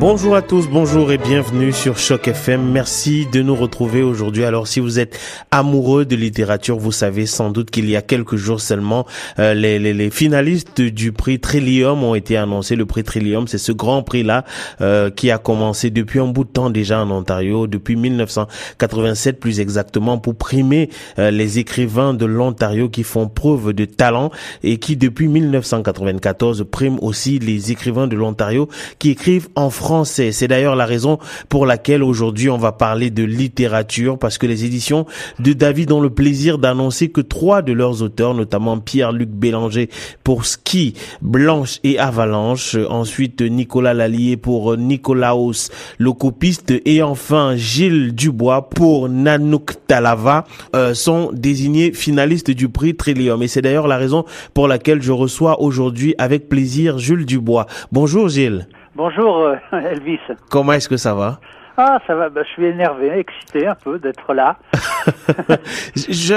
Bonjour à tous, bonjour et bienvenue sur Choc FM. Merci de nous retrouver aujourd'hui. Alors si vous êtes amoureux de littérature, vous savez sans doute qu'il y a quelques jours seulement, euh, les, finalistes du prix Trillium ont été annoncés. Le prix Trillium, c'est ce grand prix-là euh, qui a commencé depuis un bout de temps déjà en Ontario, depuis 1987 plus exactement, pour primer euh, les écrivains de l'Ontario qui font preuve de talent et qui depuis 1994 prime aussi les écrivains de l'Ontario qui écrivent en français c'est d'ailleurs la raison pour laquelle aujourd'hui on va parler de littérature parce que les éditions de David ont le plaisir d'annoncer que trois de leurs auteurs, notamment Pierre-Luc Bélanger pour Ski, Blanche et Avalanche, ensuite Nicolas Lallier pour Nicolaos, le copiste et enfin Gilles Dubois pour Nanouk Talava euh, sont désignés finalistes du prix Trillium et c'est d'ailleurs la raison pour laquelle je reçois aujourd'hui avec plaisir Jules Dubois. Bonjour Gilles. Bonjour euh, Elvis. Comment est-ce que ça va? Ah, ça va, bah, je suis énervé, excité un peu d'être là. je,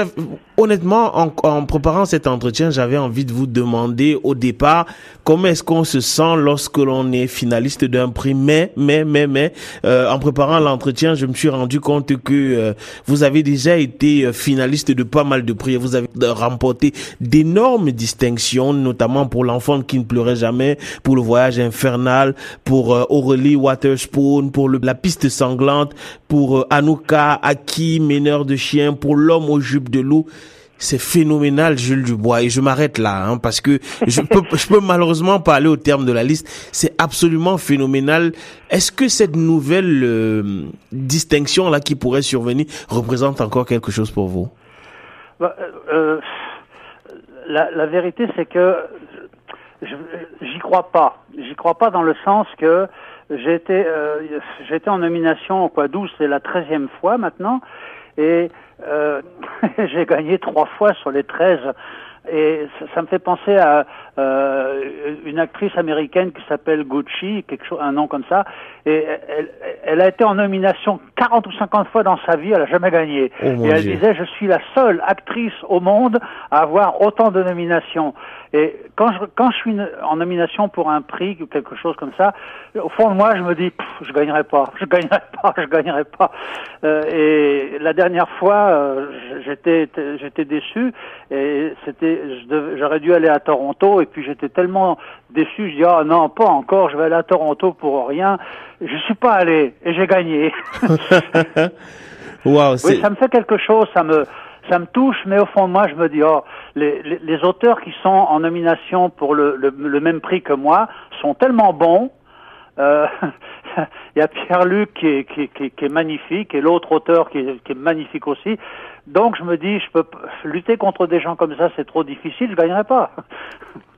honnêtement, en, en, préparant cet entretien, j'avais envie de vous demander au départ comment est-ce qu'on se sent lorsque l'on est finaliste d'un prix? Mais, mais, mais, mais, euh, en préparant l'entretien, je me suis rendu compte que euh, vous avez déjà été euh, finaliste de pas mal de prix. Vous avez remporté d'énormes distinctions, notamment pour l'enfant qui ne pleurait jamais, pour le voyage infernal, pour Aurélie Waterspoon, pour le, la piste sanglante, pour euh, Anouka, Aki, meneur de chiens, pour l'homme aux jupes de loup. C'est phénoménal, Jules Dubois. Et je m'arrête là, hein, parce que je peux, je peux malheureusement pas aller au terme de la liste. C'est absolument phénoménal. Est-ce que cette nouvelle euh, distinction là qui pourrait survenir représente encore quelque chose pour vous? Bah, euh, la, la, vérité, c'est que j'y crois pas. J'y crois pas dans le sens que j'ai été, euh, été en nomination quoi 12, c'est la treizième fois maintenant, et euh, j'ai gagné trois fois sur les treize. Et ça, ça, me fait penser à euh, une actrice américaine qui s'appelle Gucci, quelque chose, un nom comme ça. Et elle, elle, a été en nomination 40 ou 50 fois dans sa vie, elle a jamais gagné. Oh, et elle Dieu. disait, je suis la seule actrice au monde à avoir autant de nominations. Et quand je, quand je suis en nomination pour un prix ou quelque chose comme ça, au fond de moi, je me dis, pff, je gagnerai pas, je gagnerai pas, je gagnerai pas. Euh, et la dernière fois, euh, j'étais, j'étais déçu et c'était, j'aurais dû aller à Toronto et puis j'étais tellement déçu, je dis, ah non, pas encore, je vais aller à Toronto pour rien. Je suis pas allé et j'ai gagné. wow, oui, ça me fait quelque chose, ça me, ça me touche, mais au fond de moi, je me dis, oh, les, les, les auteurs qui sont en nomination pour le, le, le, même prix que moi sont tellement bons. Euh, il y a Pierre-Luc qui est, magnifique et l'autre auteur qui est, magnifique aussi. Donc je me dis, je peux lutter contre des gens comme ça, c'est trop difficile, je gagnerai pas.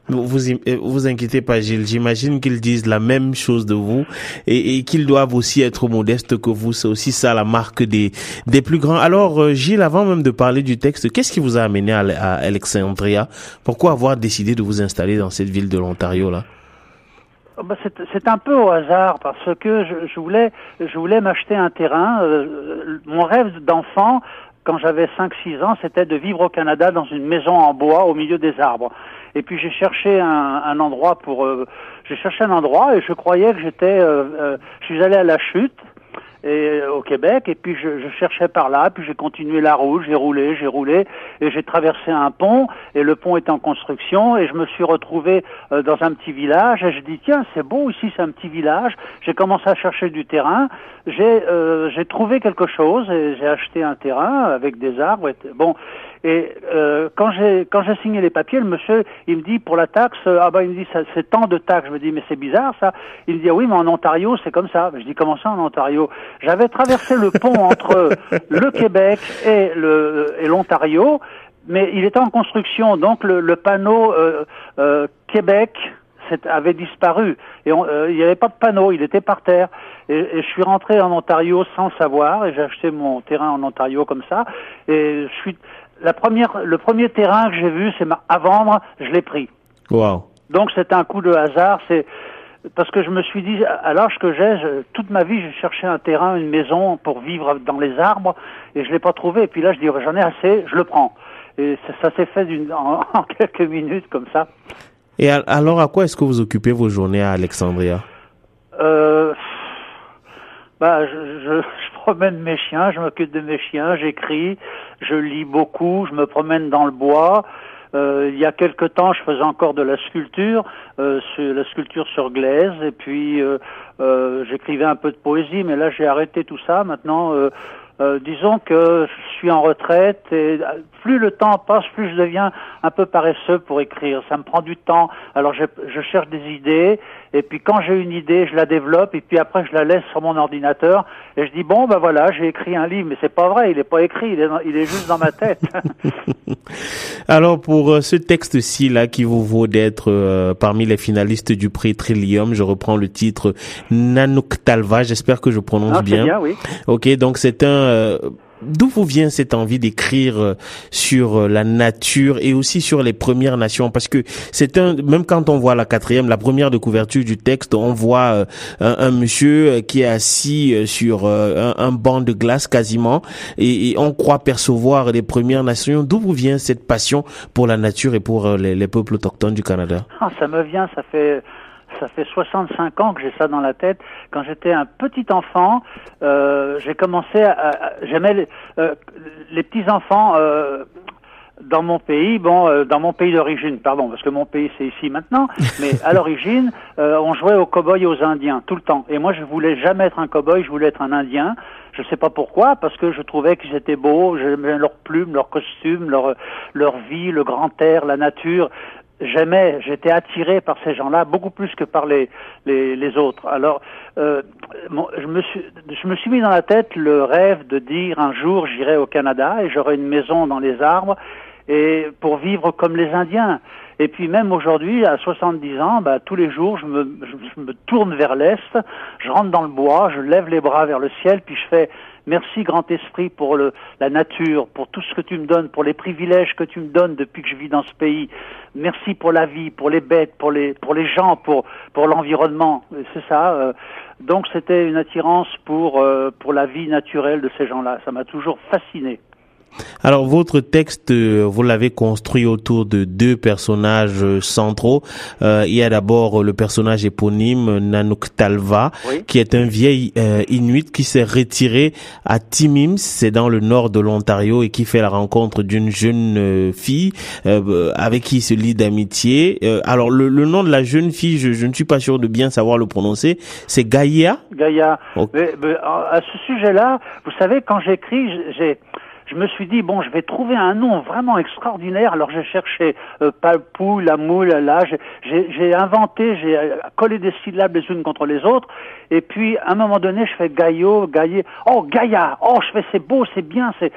Vous vous inquiétez pas, Gilles. J'imagine qu'ils disent la même chose de vous et, et qu'ils doivent aussi être modestes que vous. C'est aussi ça la marque des des plus grands. Alors, euh, Gilles, avant même de parler du texte, qu'est-ce qui vous a amené à, à Alexandria? Pourquoi avoir décidé de vous installer dans cette ville de l'Ontario là? C'est un peu au hasard parce que je, je voulais je voulais m'acheter un terrain. Euh, mon rêve d'enfant, quand j'avais 5-6 ans, c'était de vivre au Canada dans une maison en bois au milieu des arbres. Et puis j'ai cherché un, un, endroit pour, euh, j'ai cherché un endroit et je croyais que j'étais, euh, euh, je suis allé à la chute et au Québec et puis je, je cherchais par là puis j'ai continué la route j'ai roulé j'ai roulé et j'ai traversé un pont et le pont est en construction et je me suis retrouvé euh, dans un petit village et je dis tiens c'est beau ici c'est un petit village j'ai commencé à chercher du terrain j'ai euh, j'ai trouvé quelque chose et j'ai acheté un terrain avec des arbres et, bon et euh, quand j'ai quand j'ai signé les papiers, le monsieur il me dit pour la taxe ah ben il me dit c'est tant de taxes. Je me dis mais c'est bizarre ça. Il me dit ah oui mais en Ontario c'est comme ça. Je dis comment ça en Ontario? J'avais traversé le pont entre le Québec et le et l'Ontario, mais il était en construction donc le, le panneau euh, euh, Québec avait disparu et on, euh, il n'y avait pas de panneau, il était par terre. Et, et, je suis rentré en Ontario sans savoir et j'ai acheté mon terrain en Ontario comme ça. Et je suis la première, le premier terrain que j'ai vu, c'est à vendre, je l'ai pris. Wow. Donc c'est un coup de hasard. C'est parce que je me suis dit, à l'âge que j'ai, toute ma vie, j'ai cherché un terrain, une maison pour vivre dans les arbres, et je l'ai pas trouvé. Et puis là, je dis, j'en ai assez, je le prends. et ça, s'est fait en, en, quelques minutes comme ça. Et alors, à quoi est-ce que vous occupez vos journées à Alexandria? Euh, bah, je, je, je, promène mes chiens, je m'occupe de mes chiens, j'écris, je lis beaucoup, je me promène dans le bois. Euh, il y a quelque temps, je faisais encore de la sculpture, euh, sur, la sculpture sur glaise, et puis euh, euh j'écrivais un peu de poésie, mais là j'ai arrêté tout ça. Maintenant, euh, euh, disons que je suis en retraite et plus le temps passe, plus je deviens un peu paresseux pour écrire. Ça me prend du temps. Alors je, je cherche des idées et puis quand j'ai une idée, je la développe et puis après je la laisse sur mon ordinateur et je dis bon ben voilà, j'ai écrit un livre, mais c'est pas vrai, il est pas écrit, il est, il est juste dans ma tête. Alors pour euh, ce texte-ci là qui vous vaut d'être euh, parmi les finalistes du prix Trillium, je reprends le titre Nanook Talva, j'espère que je prononce ah, bien. bien oui. Ok, donc c'est un euh, D'où vous vient cette envie d'écrire euh, sur euh, la nature et aussi sur les Premières Nations? Parce que c'est un, même quand on voit la quatrième, la première de couverture du texte, on voit un, monsieur qui est assis sur un, banc de glace quasiment et, on croit percevoir les Premières Nations. D'où vous vient cette passion pour la nature et pour les, les peuples autochtones du Canada? Ah, Ça me vient, ça fait ça fait 65 ans que j'ai ça dans la tête. Quand j'étais un petit enfant, euh, j'ai commencé à, j'aimais les, euh, les petits enfants euh, dans mon pays, bon, dans mon pays d'origine, pardon, parce que mon pays c'est ici maintenant, mais à l'origine, on jouait aux cow-boys et aux indiens tout le temps. Et moi, je voulais jamais être un cow-boy, je voulais être un indien. Je sais pas pourquoi, parce que je trouvais qu'ils étaient beaux, j'aimais leurs plumes, leurs costumes, leur leur vie, le grand air, la nature j'aimais, j'étais attiré par ces gens-là beaucoup plus que par les les, autres. Alors, euh, je me suis je me suis mis dans la tête le rêve de dire un jour j'irai au Canada et j'aurai une maison dans les arbres et pour vivre comme les Indiens. Et puis même aujourd'hui, à 70 ans, bah, tous les jours, je me, je me tourne vers l'est, je rentre dans le bois, je lève les bras vers le ciel, puis je fais Merci, grand esprit, pour le, la nature, pour tout ce que tu me donnes, pour les privilèges que tu me donnes depuis que je vis dans ce pays. Merci pour la vie, pour les bêtes, pour les, pour les gens, pour, pour l'environnement. C'est ça. Euh, donc c'était une attirance pour, euh, pour la vie naturelle de ces gens-là. Ça m'a toujours fasciné. Alors votre texte, euh, vous l'avez construit autour de deux personnages euh, centraux. Euh, il y a d'abord le personnage éponyme Nanook Talva, qui est un vieil Inuit qui s'est retiré à Timims, c'est dans le nord de l'Ontario, et qui fait la rencontre d'une jeune fille avec qui il se lie d'amitié. alors le, nom de la jeune fille, je, ne suis pas sûr de bien savoir le prononcer, c'est Gaïa? Gaïa. à ce sujet-là, vous savez, quand j'écris, j'ai je me suis dit bon, je vais trouver un nom vraiment extraordinaire. Alors j'ai cherché euh, Palpou, la moule, là, j'ai inventé, j'ai euh, collé des syllabes les unes contre les autres. Et puis à un moment donné, je fais Gaillot, Gaillé. Oh Gaïa, oh je fais c'est beau, c'est bien, c'est.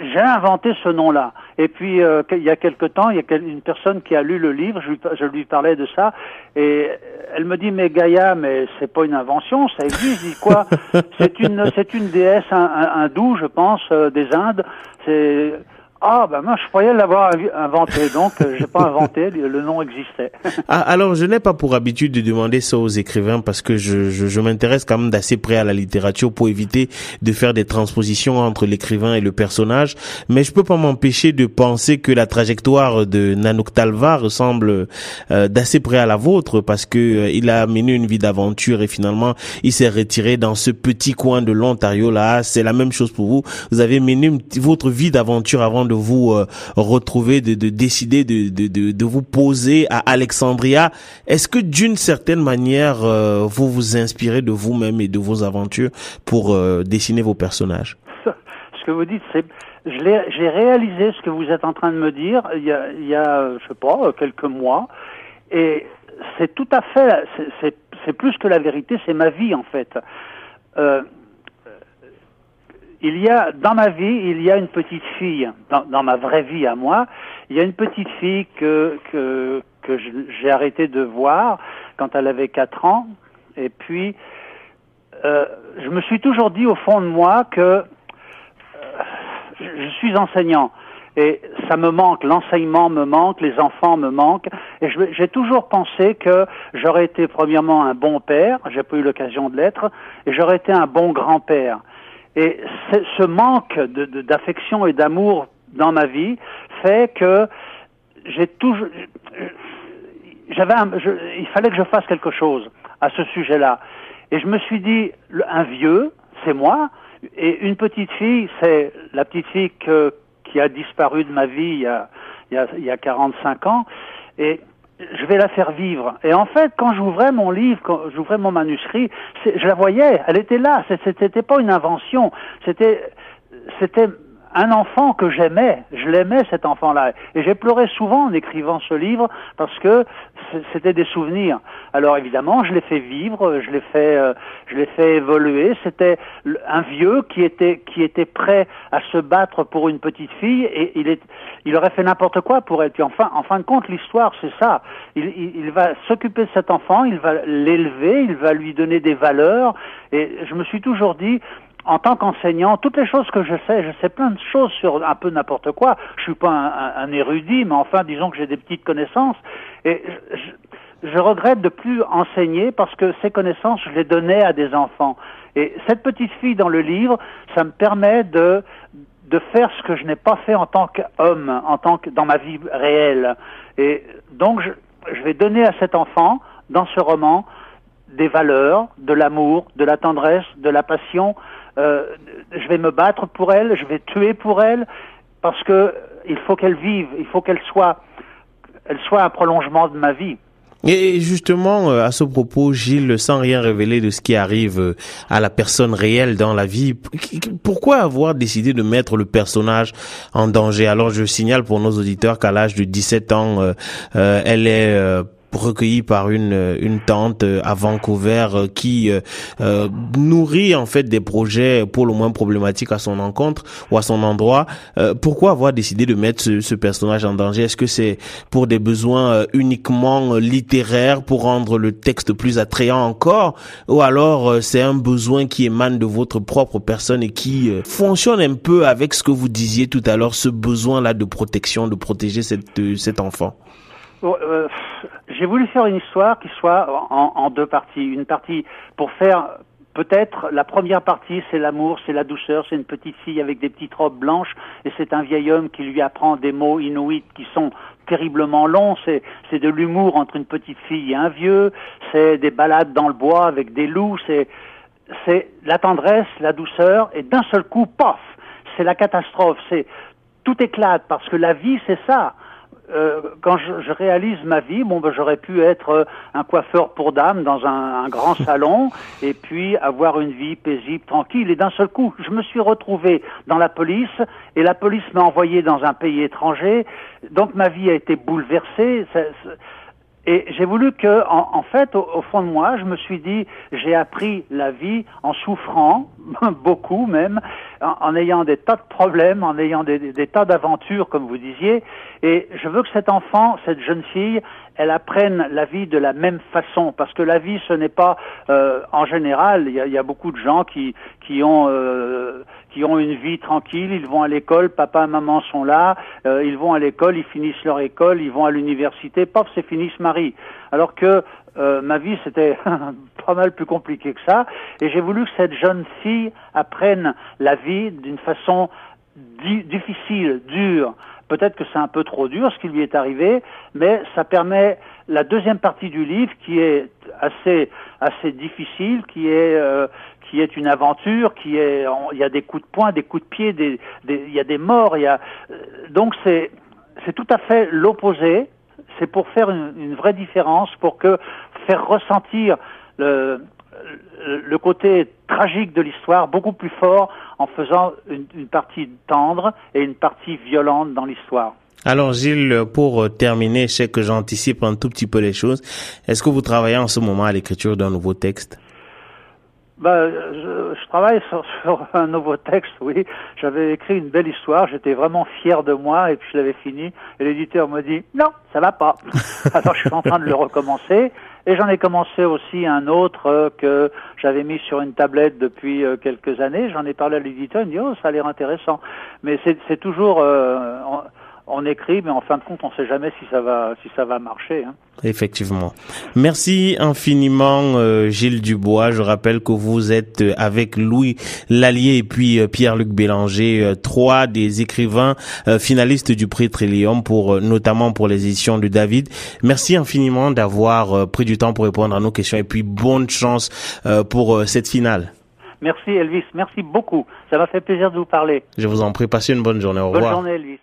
J'ai inventé ce nom-là. Et puis euh, il y a quelque temps, il y a une personne qui a lu le livre, je lui, je lui parlais de ça, et elle me dit mais Gaïa, mais c'est pas une invention, ça existe. Je dis quoi? C'est une, c'est une déesse hindoue, je pense, euh, des Indes. C'est ah, ben moi, je croyais l'avoir inventé, donc euh, j'ai pas inventé, le nom existait. ah, alors, je n'ai pas pour habitude de demander ça aux écrivains parce que je, je, je m'intéresse quand même d'assez près à la littérature pour éviter de faire des transpositions entre l'écrivain et le personnage. Mais je peux pas m'empêcher de penser que la trajectoire de Nanook Talva ressemble euh, d'assez près à la vôtre parce que euh, il a mené une vie d'aventure et finalement il s'est retiré dans ce petit coin de l'Ontario là. C'est la même chose pour vous. Vous avez mené votre vie d'aventure avant de vous euh, retrouver, de, de décider de, vous poser à Alexandria. Est-ce que d'une certaine manière, euh, vous vous inspirez de vous-même et de vos aventures pour euh, dessiner vos personnages? Ce que vous dites, c'est j'ai réalisé ce que vous êtes en train de me dire il y a, il y je sais pas, quelques mois, et c'est tout à fait, c'est plus que la vérité, c'est ma vie en fait. Euh, il y a dans ma vie, il y a une petite fille dans, ma vraie vie à moi. Il y a une petite fille que que, j'ai arrêté de voir quand elle avait quatre ans. Et puis, euh, je me suis toujours dit au fond de moi que euh, je suis enseignant et ça me manque, l'enseignement me manque, les enfants me manquent, et j'ai toujours pensé que j'aurais été premièrement un bon père, j'ai pas eu l'occasion de l'être, et j'aurais été un bon grand-père. Et ce manque d'affection et d'amour dans ma vie fait que j'ai toujours, il fallait que je fasse quelque chose à ce sujet-là. Et je me suis dit, un vieux, c'est moi, et une petite fille, c'est la petite fille qui a disparu de ma vie il y a, il y a, il y a 45 ans, je vais la faire vivre. Et en fait, quand j'ouvrais mon livre, quand j'ouvrais mon manuscrit, je la voyais, elle était là. C'était pas une invention. C'était, c'était un enfant que j'aimais. Je l'aimais cet enfant-là. Et j'ai pleuré souvent en écrivant ce livre parce que c'était des souvenirs. Alors évidemment, je l'ai fait vivre, je l'ai fait, euh, je l'ai fait évoluer. C'était un vieux qui était qui était prêt à se battre pour une petite fille et il est, il aurait fait n'importe quoi pour elle. Puis enfin, en fin de compte, l'histoire c'est ça. Il, il, il va s'occuper de cet enfant, il va l'élever, il va lui donner des valeurs. Et je me suis toujours dit, en tant qu'enseignant, toutes les choses que je sais, je sais plein de choses sur un peu n'importe quoi. Je suis pas un, érudit, mais enfin, disons que j'ai des petites connaissances. Et je, je, regrette de plus enseigner parce que ces connaissances, je les donnais à des enfants. Et cette petite fille dans le livre, ça me permet de de faire ce que je n'ai pas fait en tant qu'homme, en tant que dans ma vie réelle. Et donc, je, je vais donner à cet enfant, dans ce roman, des valeurs, de l'amour, de la tendresse, de la passion, je vais me battre pour elle, je vais tuer pour elle, parce que il faut qu'elle vive, il faut qu'elle soit, elle soit un prolongement de ma vie. Et justement, euh, à ce propos, Gilles, sans rien révéler de ce qui arrive euh, à la personne réelle dans la vie, pourquoi avoir décidé de mettre le personnage en danger? Alors, je signale pour nos auditeurs qu'à l'âge de 17 ans, elle est recueilli par une une tante euh, à Vancouver euh, qui euh, nourrit en fait des projets pour le moins problématiques à son encontre ou à son endroit. pourquoi avoir décidé de mettre ce, ce personnage en danger? Est-ce que c'est pour des besoins uniquement littéraires pour rendre le texte plus attrayant encore? Ou alors c'est un besoin qui émane de votre propre personne et qui fonctionne un peu avec ce que vous disiez tout à l'heure, ce besoin là de protection, de protéger cette, cet enfant? Euh, j'ai voulu faire une histoire qui soit en, en, deux parties. Une partie pour faire peut-être la première partie, c'est l'amour, c'est la douceur, c'est une petite fille avec des petites robes blanches et c'est un vieil homme qui lui apprend des mots inuits qui sont terriblement longs. C'est, c'est de l'humour entre une petite fille et un vieux. C'est des balades dans le bois avec des loups. C'est, c'est la tendresse, la douceur et d'un seul coup, paf, c'est la catastrophe. C'est tout éclate parce que la vie, c'est ça. Euh, quand je, je, réalise ma vie, bon, ben, j'aurais pu être euh, un coiffeur pour dames dans un, un, grand salon et puis avoir une vie paisible, tranquille. Et d'un seul coup, je me suis retrouvé dans la police et la police m'a envoyé dans un pays étranger. Donc ma vie a été bouleversée. Ça, et j'ai voulu que, en, fait, au, fond de moi, je me suis dit, j'ai appris la vie en souffrant, beaucoup même, en, en, ayant des tas de problèmes, en ayant des, des tas d'aventures, comme vous disiez. Et je veux que cet enfant, cette jeune fille, elle apprenne la vie de la même façon, parce que la vie, ce n'est pas, euh, en général, il y a, y a, beaucoup de gens qui qui ont euh, qui ont une vie tranquille, ils vont à l'école, papa et maman sont là, euh, ils vont à l'école, ils finissent leur école, ils vont à l'université, paf, c'est fini, se marient. Alors que euh, ma vie, c'était pas mal plus compliqué que ça, et j'ai voulu que cette jeune fille apprenne la vie d'une façon difficile, dure, Peut-être que c'est un peu trop dur ce qui lui est arrivé, mais ça permet la deuxième partie du livre qui est assez assez difficile, qui est euh, qui est une aventure, qui est il y a des coups de poing, des coups de pied, des, il y a des morts, il y a euh, donc c'est c'est tout à fait l'opposé. C'est pour faire une, une, vraie différence, pour que faire ressentir le, le côté tragique de l'histoire beaucoup plus fort en faisant une, une, partie tendre et une partie violente dans l'histoire. Alors Gilles, pour terminer, je sais que j'anticipe un tout petit peu les choses. Est-ce que vous travaillez en ce moment à l'écriture d'un nouveau texte? Ben, je, je travaille sur, sur, un nouveau texte, oui. J'avais écrit une belle histoire, j'étais vraiment fier de moi et puis je l'avais fini. Et l'éditeur me dit non, ça va pas. Alors je suis en train de le recommencer. Et j'en ai commencé aussi un autre euh, que j'avais mis sur une tablette depuis euh, quelques années. J'en ai parlé à l'éditeur, il dit oh ça a l'air intéressant. Mais c'est toujours euh, on écrit, mais en fin de compte, on ne sait jamais si ça va, si ça va marcher. Hein. Effectivement. Merci infiniment, euh, Gilles Dubois. Je rappelle que vous êtes euh, avec Louis Lallier et puis euh, Pierre-Luc Bélanger, trois des écrivains finalistes du prix Trillium pour notamment pour les éditions de David. Merci infiniment d'avoir pris du temps pour répondre à nos questions et puis bonne chance pour cette finale. Merci Elvis, merci beaucoup. Ça m'a fait plaisir de vous parler. Je vous en prie, passez une bonne journée. Au revoir. Bonne journée Elvis.